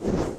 よし。